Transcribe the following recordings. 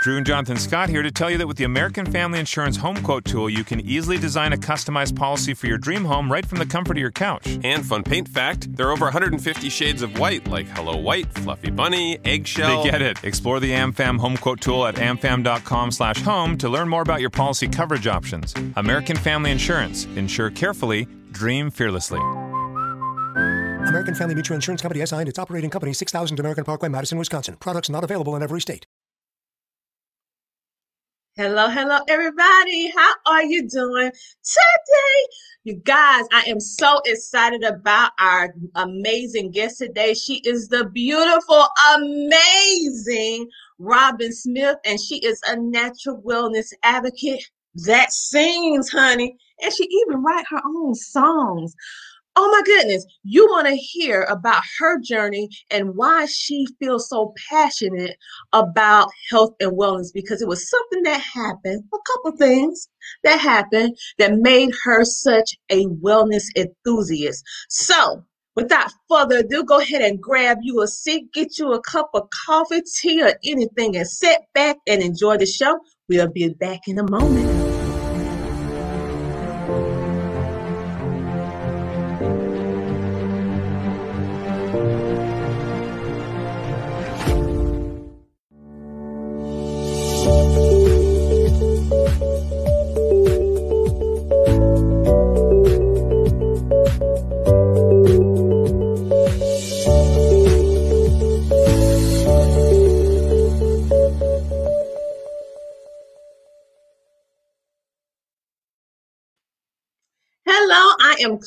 Drew and Jonathan Scott here to tell you that with the American Family Insurance Home Quote tool, you can easily design a customized policy for your dream home right from the comfort of your couch. And fun paint fact there are over 150 shades of white, like Hello White, Fluffy Bunny, Eggshell. They get it. Explore the AmFam Home Quote tool at amfam.com slash home to learn more about your policy coverage options. American Family Insurance. Insure carefully, dream fearlessly. American Family Mutual Insurance Company SI and its operating company 6000 American Parkway, Madison, Wisconsin. Products not available in every state. Hello, hello, everybody. How are you doing today? You guys, I am so excited about our amazing guest today. She is the beautiful, amazing Robin Smith, and she is a natural wellness advocate that sings, honey, and she even write her own songs. Oh my goodness, you want to hear about her journey and why she feels so passionate about health and wellness because it was something that happened, a couple things that happened that made her such a wellness enthusiast. So, without further ado, go ahead and grab you a seat, get you a cup of coffee, tea, or anything, and sit back and enjoy the show. We'll be back in a moment.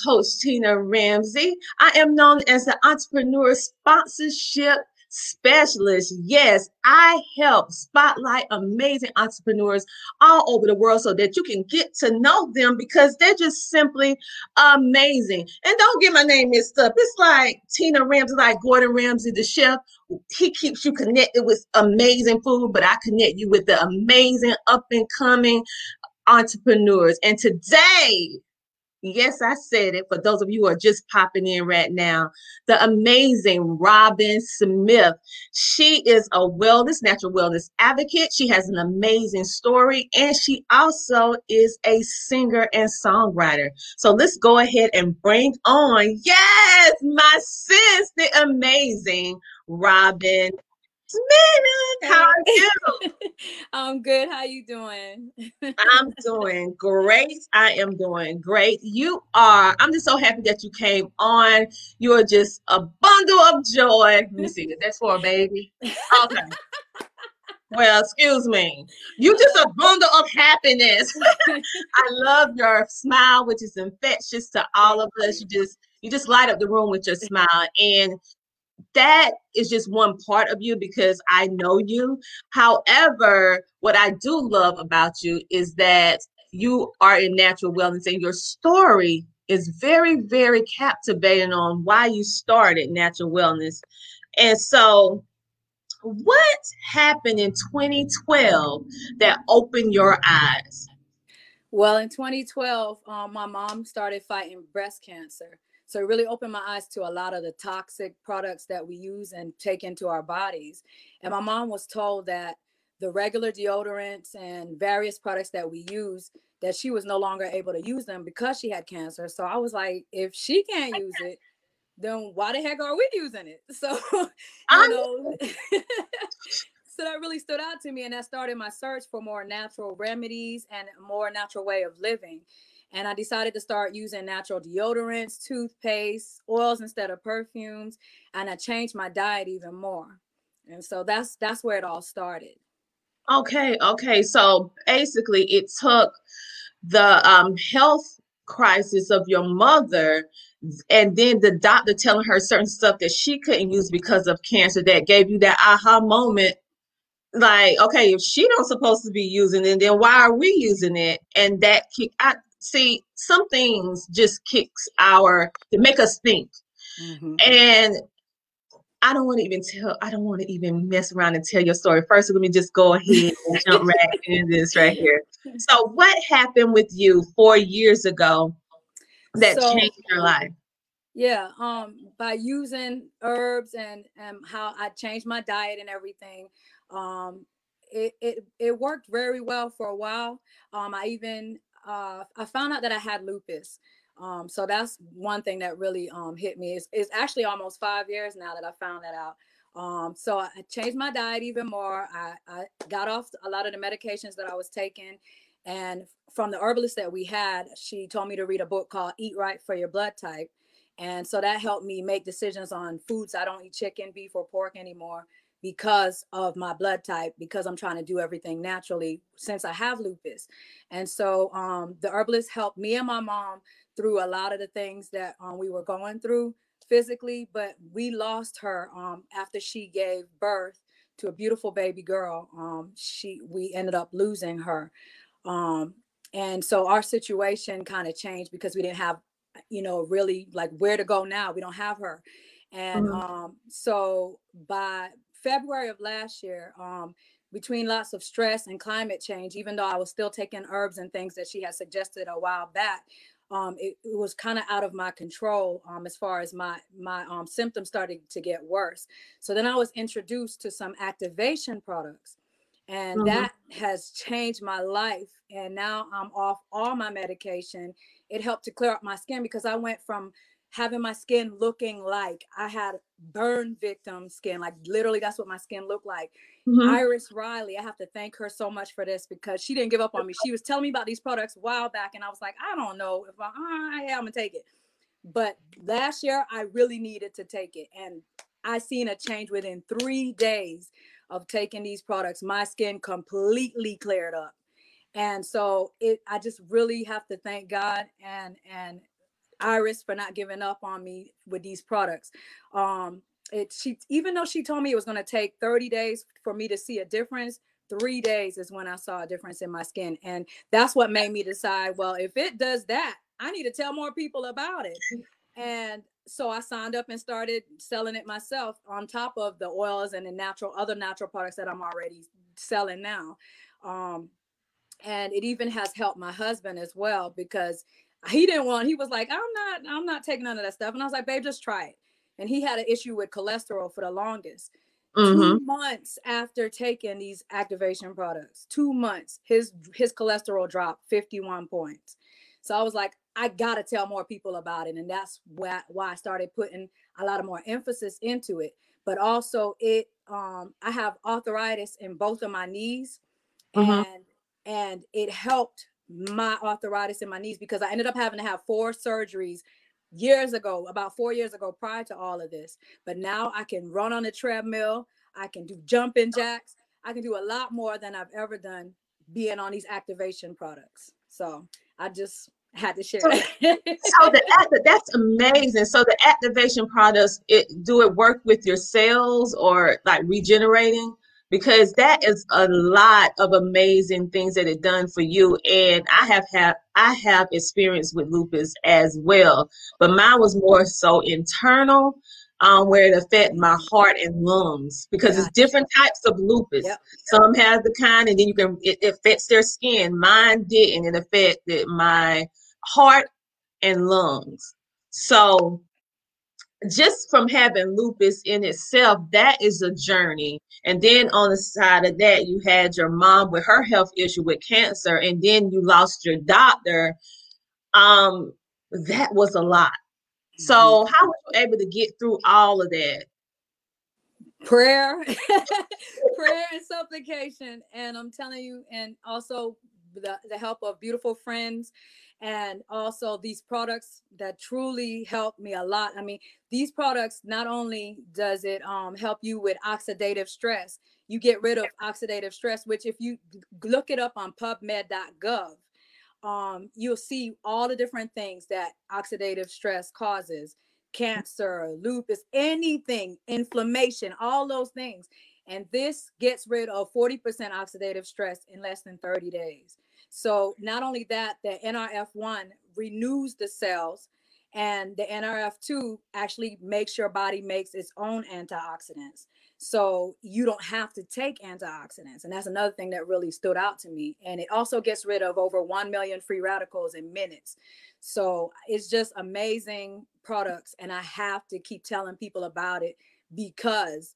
Coach Tina Ramsay. I am known as the Entrepreneur Sponsorship Specialist. Yes, I help spotlight amazing entrepreneurs all over the world so that you can get to know them because they're just simply amazing. And don't get my name mixed up. It's like Tina Ramsay, like Gordon Ramsay, the chef. He keeps you connected with amazing food, but I connect you with the amazing up and coming entrepreneurs. And today, Yes, I said it for those of you who are just popping in right now. The amazing Robin Smith. She is a wellness, natural wellness advocate. She has an amazing story and she also is a singer and songwriter. So let's go ahead and bring on, yes, my sis, the amazing Robin Smith. How are you? I'm good. How you doing? I'm doing great. I am doing great. You are. I'm just so happy that you came on. You are just a bundle of joy. Let me see. That's for a baby. Okay. Well, excuse me. You just a bundle of happiness. I love your smile, which is infectious to all of us. You just you just light up the room with your smile. And that is just one part of you because I know you. However, what I do love about you is that you are in natural wellness and your story is very, very captivating on why you started natural wellness. And so, what happened in 2012 that opened your eyes? Well, in 2012, um, my mom started fighting breast cancer. So it really opened my eyes to a lot of the toxic products that we use and take into our bodies. And my mom was told that the regular deodorants and various products that we use that she was no longer able to use them because she had cancer. So I was like, if she can't use it, then why the heck are we using it? So you know so that really stood out to me and that started my search for more natural remedies and a more natural way of living and I decided to start using natural deodorants, toothpaste, oils instead of perfumes, and I changed my diet even more. And so that's that's where it all started. Okay, okay. So basically it took the um, health crisis of your mother and then the doctor telling her certain stuff that she couldn't use because of cancer that gave you that aha moment like okay if she don't supposed to be using it then why are we using it and that kick I, see some things just kicks our to make us think mm-hmm. and I don't want to even tell, I don't want to even mess around and tell your story. First, let me just go ahead and jump right into this right here. So, what happened with you four years ago that so, changed your life? Yeah, um, by using herbs and and how I changed my diet and everything, um, it, it it worked very well for a while. Um, I even uh, I found out that I had lupus. Um, so that's one thing that really um, hit me. It's, it's actually almost five years now that I found that out. Um, so I changed my diet even more. I, I got off a lot of the medications that I was taking. And from the herbalist that we had, she told me to read a book called Eat Right for Your Blood Type. And so that helped me make decisions on foods. I don't eat chicken, beef, or pork anymore because of my blood type, because I'm trying to do everything naturally since I have lupus. And so um, the herbalist helped me and my mom through a lot of the things that um, we were going through physically, but we lost her um, after she gave birth to a beautiful baby girl. Um, she we ended up losing her, um, and so our situation kind of changed because we didn't have, you know, really like where to go now. We don't have her, and mm-hmm. um, so by February of last year, um, between lots of stress and climate change, even though I was still taking herbs and things that she had suggested a while back, um, it, it, was kind of out of my control um, as far as my my um, symptoms started to get worse. So then I was introduced to some activation products, and mm-hmm. that has changed my life. And now I'm off all my medication. It helped to clear up my skin because I went from having my skin looking like I had burn victim skin. Like literally, that's what my skin looked like. Mm-hmm. Iris Riley, I have to thank her so much for this because she didn't give up on me. She was telling me about these products a while back, and I was like, I don't know if I, uh, yeah, I'm gonna take it. But last year, I really needed to take it, and I seen a change within three days of taking these products. My skin completely cleared up and so it i just really have to thank god and and Iris for not giving up on me with these products. Um, it she even though she told me it was going to take 30 days for me to see a difference, three days is when I saw a difference in my skin, and that's what made me decide. Well, if it does that, I need to tell more people about it. And so I signed up and started selling it myself on top of the oils and the natural other natural products that I'm already selling now. Um, and it even has helped my husband as well because he didn't want he was like i'm not i'm not taking none of that stuff. And i was like babe just try it. And he had an issue with cholesterol for the longest. Mm-hmm. two months after taking these activation products two months his his cholesterol dropped 51 points. So i was like i gotta tell more people about it. And that's why, why i started putting a lot of more emphasis into it. But also it um i have arthritis in both of my knees mm-hmm. and and it helped my arthritis in my knees because I ended up having to have four surgeries years ago, about four years ago, prior to all of this. But now I can run on the treadmill, I can do jumping oh. jacks, I can do a lot more than I've ever done being on these activation products. So I just had to share. So, so the that's amazing. So the activation products, it do it work with your cells or like regenerating? Because that is a lot of amazing things that it done for you and i have had i have experience with lupus as well but mine was more so internal um, where it affect my heart and lungs because it's different types of lupus. Yep. Some have the kind, and then you can it, it affects their skin. Mine didn't. It affected my heart and lungs. So just from having lupus in itself, that is a journey. And then on the side of that, you had your mom with her health issue with cancer, and then you lost your doctor. Um, that was a lot. So, mm-hmm. how were you able to get through all of that? Prayer, prayer and supplication. And I'm telling you, and also the, the help of beautiful friends and also these products that truly help me a lot. I mean these products not only does it um, help you with oxidative stress you get rid of oxidative stress which if you look it up on pubmed.gov um, you'll see all the different things that oxidative stress causes. Cancer lupus anything inflammation all those things and this gets rid of 40% oxidative stress in less than 30 days so not only that, the NRF1 renews the cells and the NRF2 actually makes your body makes its own antioxidants. So you don't have to take antioxidants. And that's another thing that really stood out to me. And it also gets rid of over 1 million free radicals in minutes. So it's just amazing products. And I have to keep telling people about it because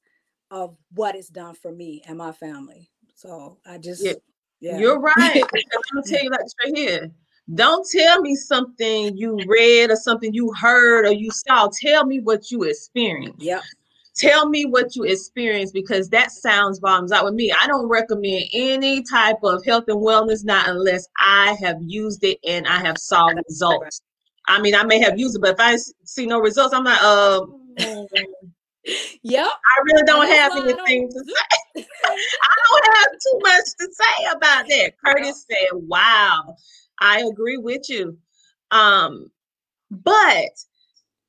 of what it's done for me and my family. So I just Yeah. yeah. You're right. I'm gonna tell you like this right here. Don't tell me something you read or something you heard or you saw. Tell me what you experienced. Yep. Tell me what you experienced because that sounds bombs out with me. I don't recommend any type of health and wellness, not unless I have used it and I have saw results. I mean, I may have used it, but if I see no results, I'm like, uh, Yep. I really don't have anything to say. I don't have too much to say about that. Curtis said, "Wow, I agree with you." Um, but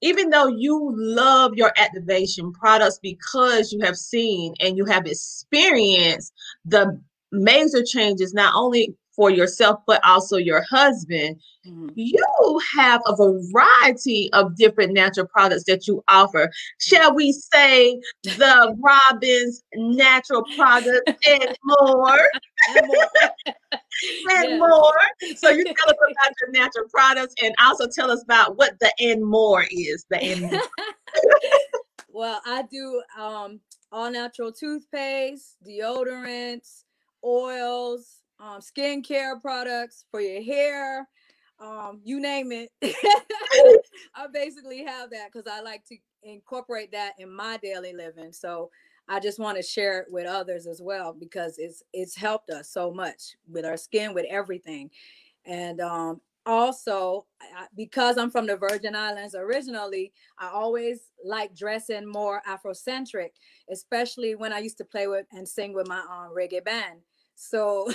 even though you love your activation products because you have seen and you have experienced the major changes, not only for yourself but also your husband, Mhm. you have a variety of different natural products that you offer. Shall we say the Robin's natural products and more? And more. and Yes. more. So you tell us about your natural products and also tell us about what the and more is. The and more. well, I do um all natural toothpaste, deodorants, oils, um, skincare products for your hair, um, you name it. I basically have that because I like to incorporate that in my daily living. So I just want to share it with others as well because it's it's helped us so much with our skin, with everything. And um, also, I, because I'm from the Virgin Islands originally, I always like dressing more Afrocentric, especially when I used to play with and sing with my um, reggae band. So,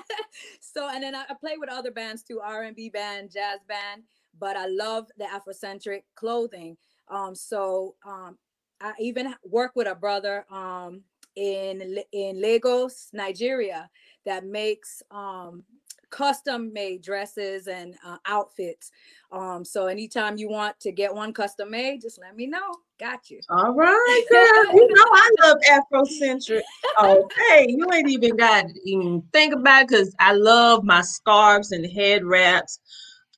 so and then I, I play with other bands too, R&B band, jazz band. But I love the Afrocentric clothing. Um, so um, I even work with a brother um, in in Lagos, Nigeria, that makes um, custom made dresses and uh, outfits. Um, so anytime you want to get one custom made, just let me know. Got you. All right, girl. You know I love Afrocentric. Okay, you ain't even got to even think about it because I love my scarves and head wraps.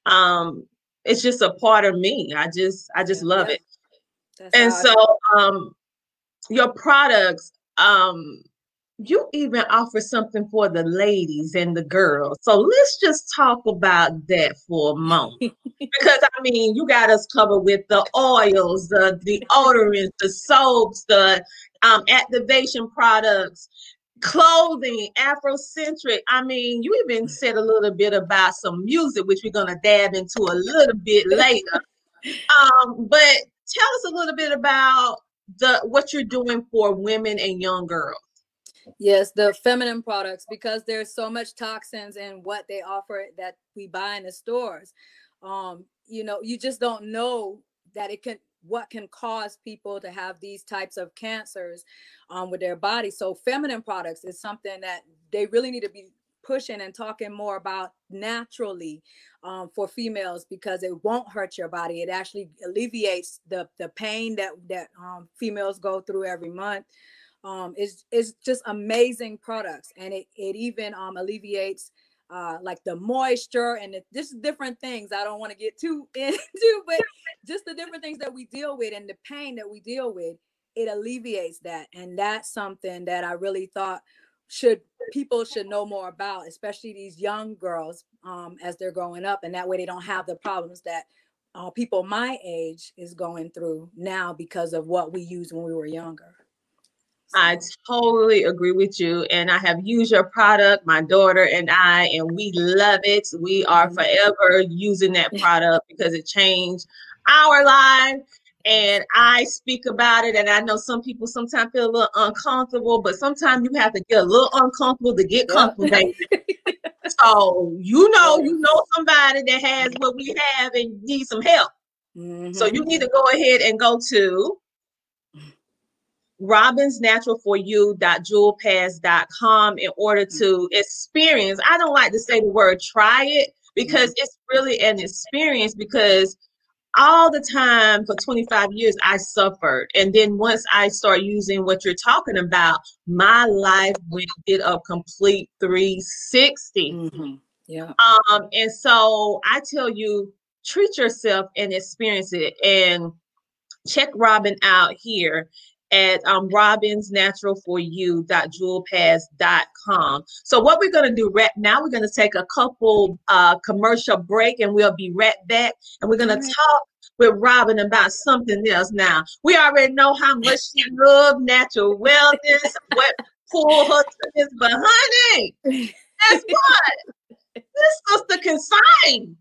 Um, it's just a part of me. I just I just Yeah, love it. And so um your products, um, you even offer something for the ladies and the girls. So let's just talk about that for a moment. because I mean, you got us covered with the oils, the deodorants, the soaps, the um, activation products, clothing, Afrocentric. I mean, you even said a little bit about some music, which we're gonna dab into a little bit later. Um, but tell us a little bit about the what you're doing for women and young girls. Yes, the feminine products because there's so much toxins in what they offer that we buy in the stores. Um, you know, you just don't know that it can what can cause people to have these types of cancers um, with their body. So feminine products is something that they really need to be pushing and talking more about naturally um, for females because it won't hurt your body. It actually alleviates the the pain that that um, females go through every month um it's it's just amazing products and it it even um alleviates uh like the moisture and it, just different things i don't want to get too into but just the different things that we deal with and the pain that we deal with it alleviates that and that's something that i really thought should people should know more about especially these young girls um as they're growing up and that way they don't have the problems that uh, people my age is going through now because of what we used when we were younger I totally agree with you. And I have used your product, my daughter and I, and we love it. We are Mhm. forever using that product because it changed our life. And I speak about it. And I know some people sometimes feel a little uncomfortable, but sometimes you have to get a little uncomfortable to get comfortable. So you know, you know somebody that has what we have and need some help. So Mhm. you need to go ahead and go to robinsnaturalforyou.jewelpads.com in order to experience. I don't like to say the word try it because it's really an experience because all the time for 25 years I suffered. And then once I start using what you're talking about, my life went did a complete 360. Mhm. Yeah. Um, and so I tell you, treat yourself and experience it and check Robin out here at um, robinsnaturalforyou.jewelpads.com. So what we're going to do right now, we're going to take a couple uh, commercial break and we'll be right back. And we're going to talk with Robin about something else now. We already know how much she loves natural wellness, what pull her to this, but honey, guess what? This sister can sing.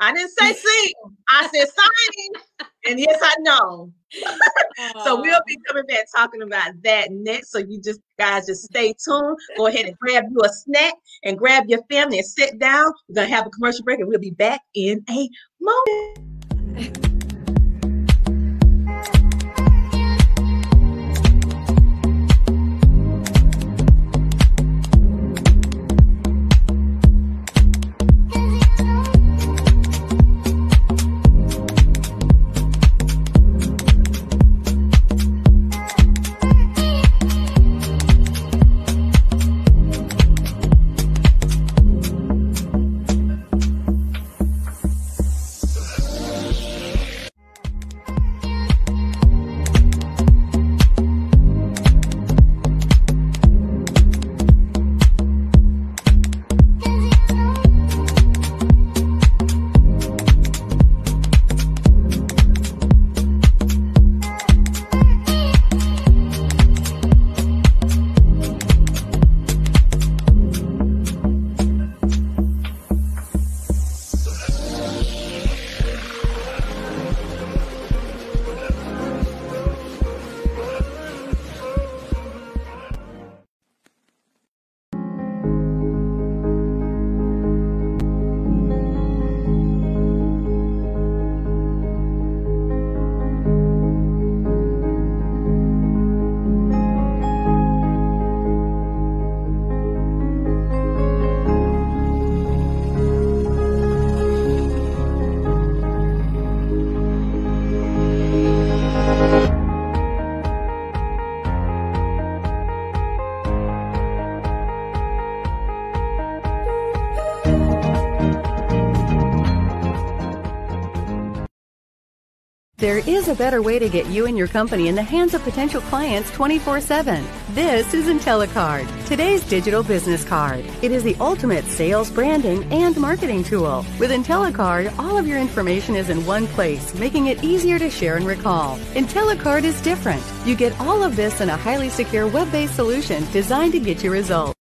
I didn't say sing. I said sing. And yes, I know. so we'll be coming back talking about that next. So you just guys just stay tuned. Go ahead and grab you a snack and grab your family and sit down. We're gonna have a commercial break and we'll be back in a moment. There is a better way to get you and your company in the hands of potential clients 24 7. This is IntelliCard, today's digital business card. It is the ultimate sales, branding, and marketing tool. With IntelliCard, all of your information is in one place, making it easier to share and recall. IntelliCard is different. You get all of this in a highly secure web based solution designed to get you results.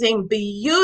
Amazing,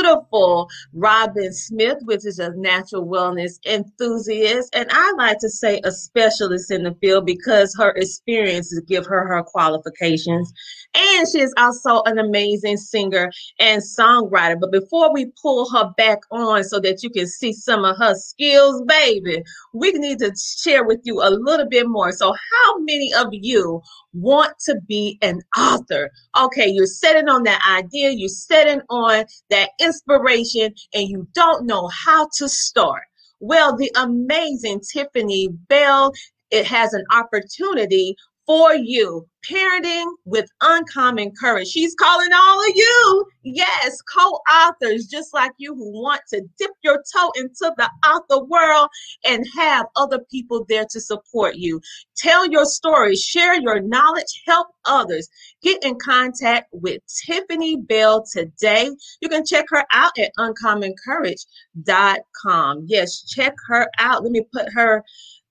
beautiful Robin Smith, which is a natural wellness enthusiast. And I like to say a specialist in the field because her experiences give her her qualifications. And she is also an amazing singer and songwriter. But before we pull her back on so that you can see some of her skills, baby, we need to share with you a little bit more. So, how many of you want to be an author? Okay, you're sitting on that idea, you're sitting on that inspiration, and you don't know how to start. Well, the amazing Tiffany Bell it has an opportunity for you. Parenting with Uncommon Courage. She's calling all of you, yes, co authors just like you who want to dip your toe into the author world and have other people there to support you. Tell your story, share your knowledge, help others. Get in contact with Tiffany Bell today. You can check her out at uncommoncourage.com. Yes, check her out. Let me put her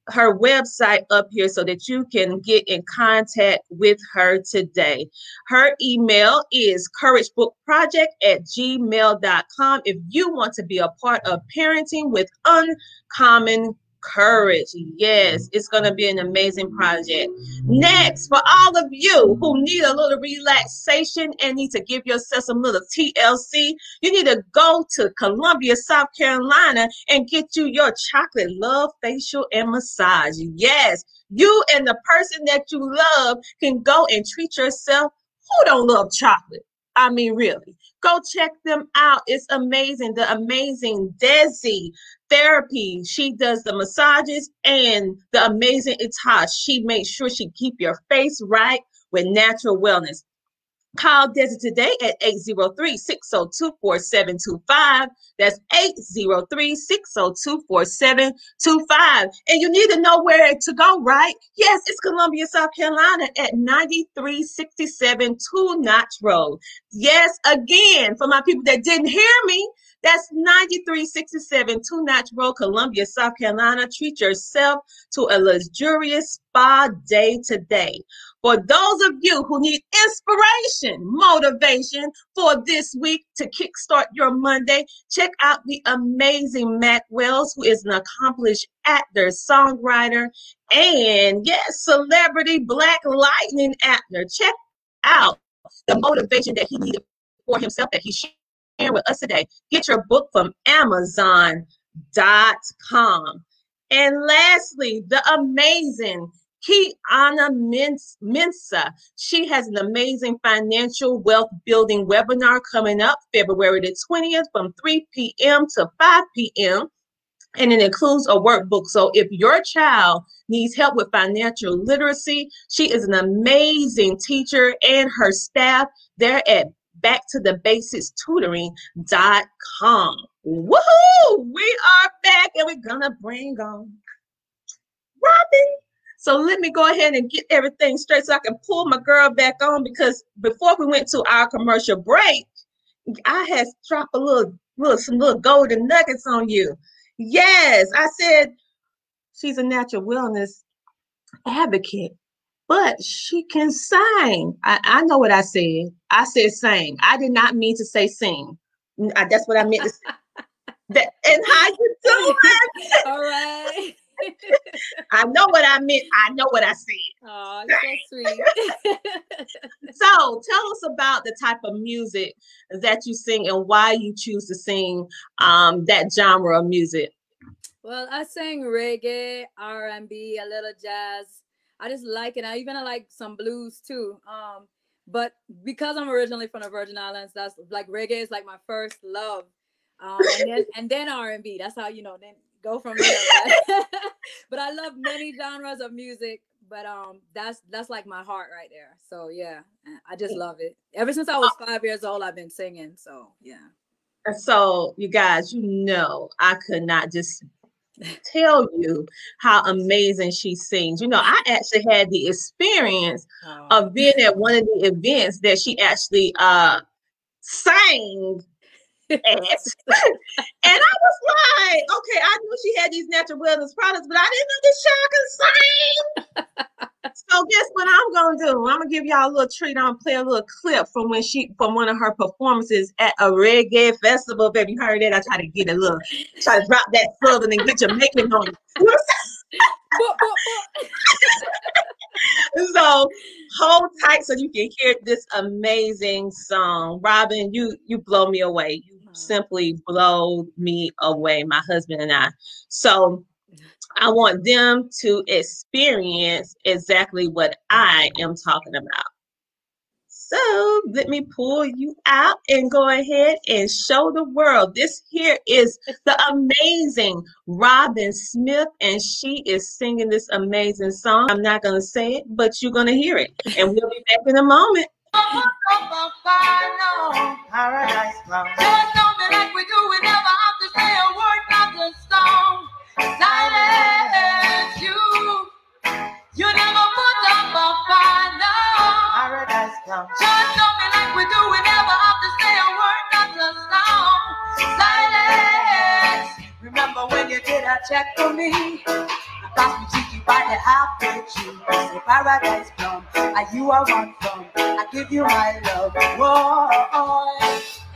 her website up here so that you can get in contact with her today. Her email is couragebookproject at gmail.com if you want to be a part of parenting with uncommon courage. Yes, it's going to be an amazing project. Next, for all of you who need a little relaxation and need to give yourself some little TLC, you need to go to Columbia, South Carolina and get you your chocolate love facial and massage. Yes, you and the person that you love can go and treat yourself. Who don't love chocolate? I mean, really. Go check them out. It's amazing. The amazing Desi therapy. She does the massages and the amazing Etosh. She makes sure she keep your face right with natural wellness. Call Desi today at 803-602-4725. That's 803-602-4725. And you need to know where to go, right? Yes, it's Columbia, South Carolina at 9367 Two Notch Road. Yes, again, for my people that didn't hear me, that's 9367 Two Notch Road, Columbia, South Carolina. Treat yourself to a luxurious spa day today. For those of you who need inspiration, motivation for this week to kickstart your Monday, check out the amazing Mac Wells, who is an accomplished actor, songwriter, and yes, celebrity Black Lightning actor. Check out the motivation that he needed for himself that he sharing with us today. Get your book from Amazon.com. And lastly, the amazing Kiana Mensa. She has an amazing financial wealth building webinar coming up February the 20th from 3 p.m. to 5 p.m. And it includes a workbook. So if your child needs help with financial literacy, she is an amazing teacher and her staff. They're at back to the basics tutoring.com. Woohoo! We are back and we're gonna bring on Robin. So let me go ahead and get everything straight so I can pull my girl back on because before we went to our commercial break, I had dropped a little, little some little golden nuggets on you. Yes, I said she's a natural wellness advocate but she can sing. I, I know what I said. I said sing. I did not mean to say sing. I, that's what I meant to say. that, and how you doing? All right. I know what I meant. I know what I said. Oh, so sweet. so tell us about the type of music that you sing and why you choose to sing um, that genre of music. Well, I sing reggae, R&B, a little jazz, I just like it. I even like some blues too. Um, but because I'm originally from the Virgin Islands, that's like reggae is like my first love. Um, and then and then R&B. That's how you know. Then go from there. But I love many genres of music. But um, that's that's like my heart right there. So yeah, I just love it. Ever since I was five years old, I've been singing. So yeah. So you guys, you know, I could not just tell you how amazing she sings. You know, I actually had the experience oh. of being at one of the events that she actually uh sang at. and I was like, okay, I knew she had these natural wellness products, but I didn't know this could sing. so guess what I'm gonna do? I'm gonna give y'all a little treat. I'm gonna play a little clip from when she from one of her performances at a reggae festival. Baby, you heard that? I try to get a little, try to drop that southern and get Jamaican on you. so hold tight so you can hear this amazing song. Robin, you you blow me away. You uh-huh. simply blow me away, my husband and I. So I want them to experience exactly what I am talking about. So let me pull you out and go ahead and show the world. This here is the amazing Robin Smith, and she is singing this amazing song. I'm not going to say it, but you're going to hear it. And we'll be back in a moment. Paradise you check for me? You passed me cheeky by the half page. You say paradise come, and you are one from. I give you my love, boy.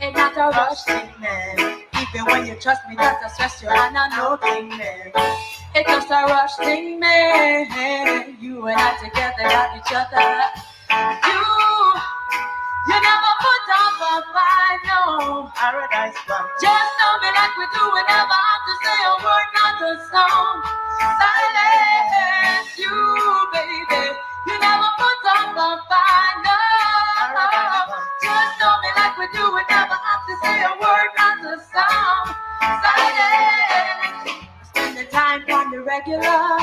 It's not a rush thing, man. Even when you trust me, not to stress you, and I know thing, man. It's just a rush thing, man. You and I together got each other. You, you never a fight, no. Paradise come. Just know me like we do, we never have to say a word, not a song. Silence you, baby. You never put up a fight, no. Just know me like we do, we never have to say a word, not a song. Silence. Spend the time on the regular.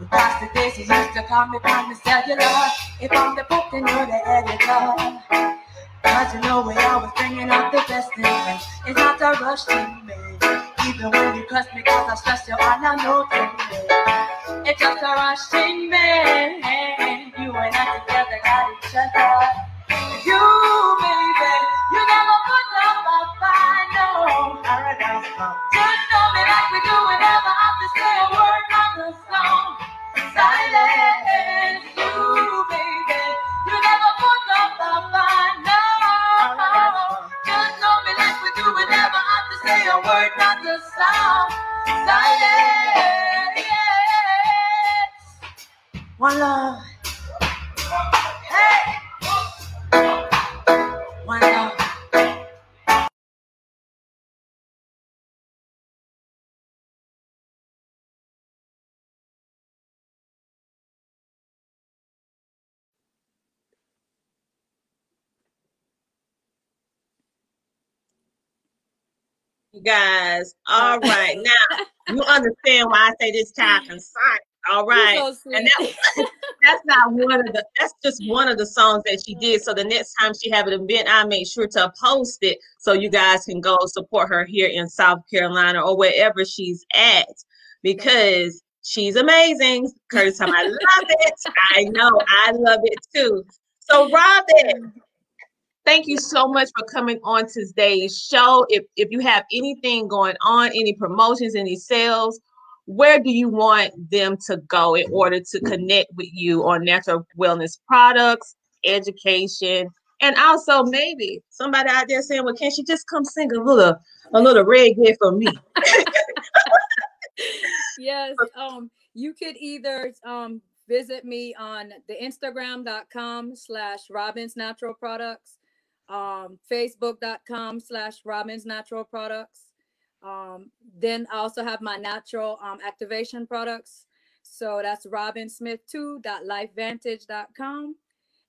Because the days you used to call me on the cellular. If I'm the book, then you're the editor. Cause you know we always bringing out the best in me. It's not a rush to me. Even when you trust me, cause I stress you on a no thing. It's just a rush thing, man. You and I one love. Hey. One love. You guys, all oh. right. Now you understand why I say this child can sing. All right. So and that, that's not one of the that's just one of the songs that she did. So the next time she have an event, I make sure to post it so you guys can go support her here in South Carolina or wherever she's at because she's amazing. Curtis, time I love it. I know I love it too. So Robin, thank you so much for coming on today's show. If if you have anything going on, any promotions, any sales, where do you want them to go in order to connect with you on natural wellness products, education, and also maybe somebody out there saying, "Well, can't she just come sing a little a little reggae for me?" yes um you could either um visit me on the instagram.com slash Robins natural products um facebook.com slash Robins natural products um then i also have my natural um activation products so that's robinsmith2.lifevantage.com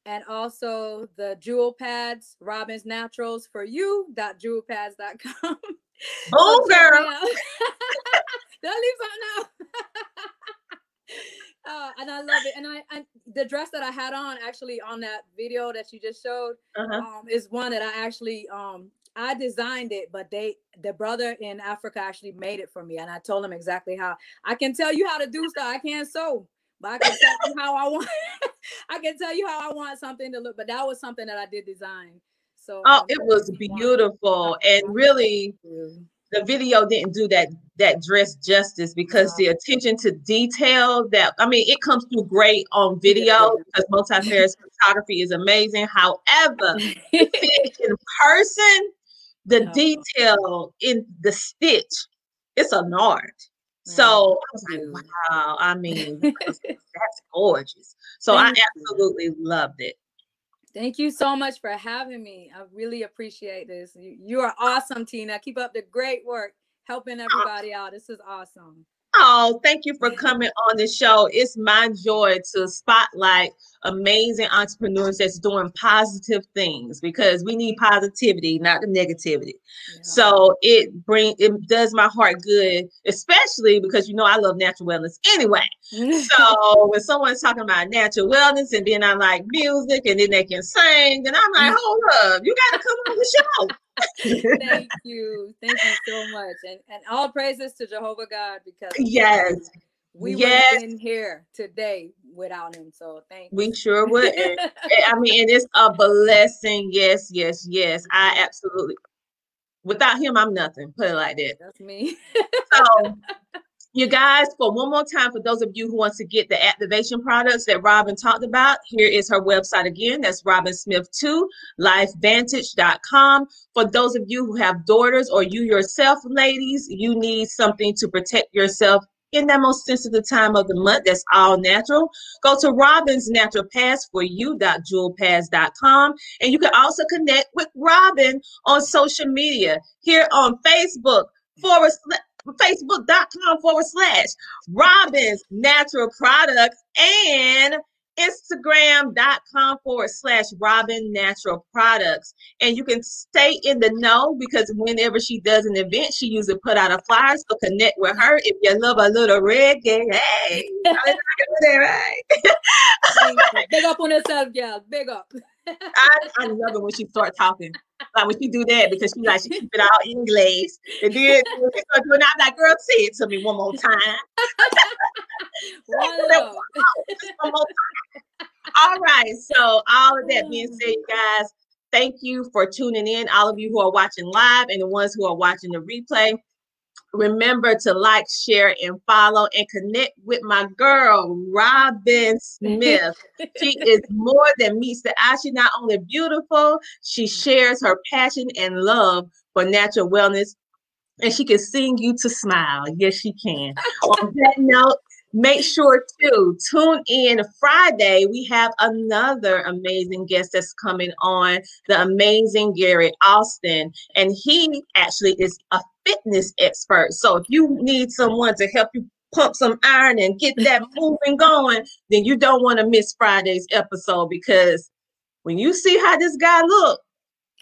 and also the jewel pads robins naturals for you jewelpads.com Oh, girl. Don't leave something out. uh, and I love it. And I, and the dress that I had on actually on that video that you just showed Uh-huh. um, is one that I actually um I designed it, but they the brother in Africa actually made it for me, and I told him exactly how. I can tell you how to do stuff. I can't sew, but I can tell you how I want. I can tell you how I want something to look. But that was something that I did design. So Oh, um, it was if you want- beautiful, and really, the video didn't do that that dress justice because the attention to detail that I mean, it comes through great on video because multi-pairs photography is amazing. However, to see it in person, the Yeah. detail in the stitch, it's an art. So I was like, wow. I mean, that's gorgeous. So I Thank you. absolutely loved it. Thank you so much for having me. I really appreciate this. You, you are awesome, Tina. Keep up the great work, helping everybody out. This is awesome. Oh, thank you for coming on the show. It's my joy to spotlight amazing entrepreneurs that's doing positive things because we need positivity, not the negativity. Yeah. So it bring it does my heart good, especially because you know I love natural wellness anyway. so when someone's talking about natural wellness and then I like music and then they can sing, and I'm like, mm. hold up, you gotta come on the show. Thank you. Thank you so much. And and all praises to Jehovah God because yes. We yes. been here today without him. So thank you. We sure would. I mean, it's a blessing. Yes, yes, yes. I absolutely without him, I'm nothing. Put it like that. That's me. so you guys, for one more time, for those of you who want to get the activation products that Robin talked about, here is her website again. That's Robin Smith 2, lifevantage.com. For those of you who have daughters or you yourself, ladies, you need something to protect yourself in that most sensitive time of the month that's all natural go to robin's natural pass for you.jewelpads.com and you can also connect with robin on social media here on facebook forward facebook.com forward slash Robin's Natural Products and Instagram.com forward slash Robin Natural Products. And you can stay in the know because whenever she does an event, she usually put out a flyer. So connect with her if you love a little reggae. Hey, right? Big up on yourself, girl. Big up. I, I love it when she start talking. Like when she do that because she like she keep it all in English. And then when she start doing that, I'm like, girl, say it to me one more time. one, one more time. All right. So all of that being said, oh. guys, thank you for tuning in. All of you who are watching live and the ones who are watching the replay. Remember to like, share, and follow and connect with my girl, Robin Smith. she is more than meets the eye. She's not only beautiful, she shares her passion and love for natural wellness. And she can sing you to smile. Yes, she can. On that note, Make sure to tune in Friday. We have another amazing guest that's coming on, the amazing Gary Austin. And he actually is a fitness expert. So if you need someone to help you pump some iron and get that moving going, then you don't want to miss Friday's episode because when you see how this guy look,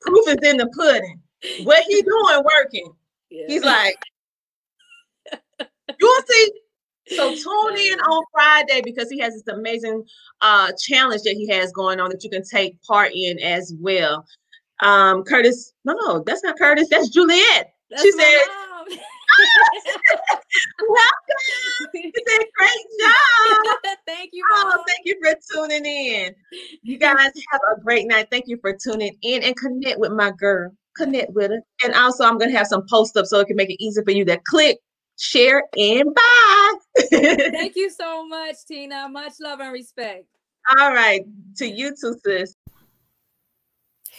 proof is in the pudding. What he doing working? Yeah. He's like, You'll see. So tune in on Friday because he has this amazing uh, challenge that he has going on that you can take part in as well. Um, Curtis, no, no, that's not Curtis. That's Juliet. That's she said, "Welcome." She said, "Great job." thank you. Mom. Oh, thank you for tuning in. You guys have a great night. Thank you for tuning in and connect with my girl. Connect with her. And also, I'm gonna have some post up so it can make it easy for you to click share, and bye. Thank you so much, Tina. Much love and respect. All right. To you too, sis.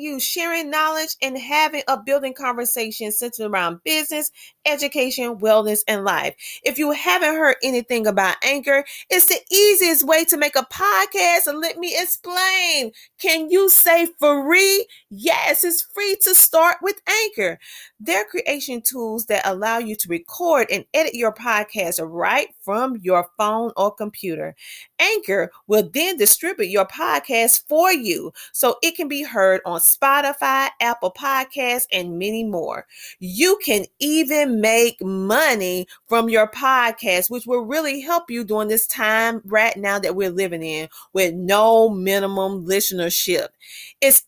you sharing knowledge and having a building conversation centered around business, education, wellness, and life. If you haven't heard anything about Anchor, it's the easiest way to make a podcast. And let me explain. Can you say free? Yes, it's free to start with Anchor. They're creation tools that allow you to record and edit your podcast right from your phone or computer. Anchor will then distribute your podcast for you so it can be heard on Spotify, Apple Podcasts, and many more. You can even make money from your podcast, which will really help you during this time right now that we're living in with no minimum listenership. It's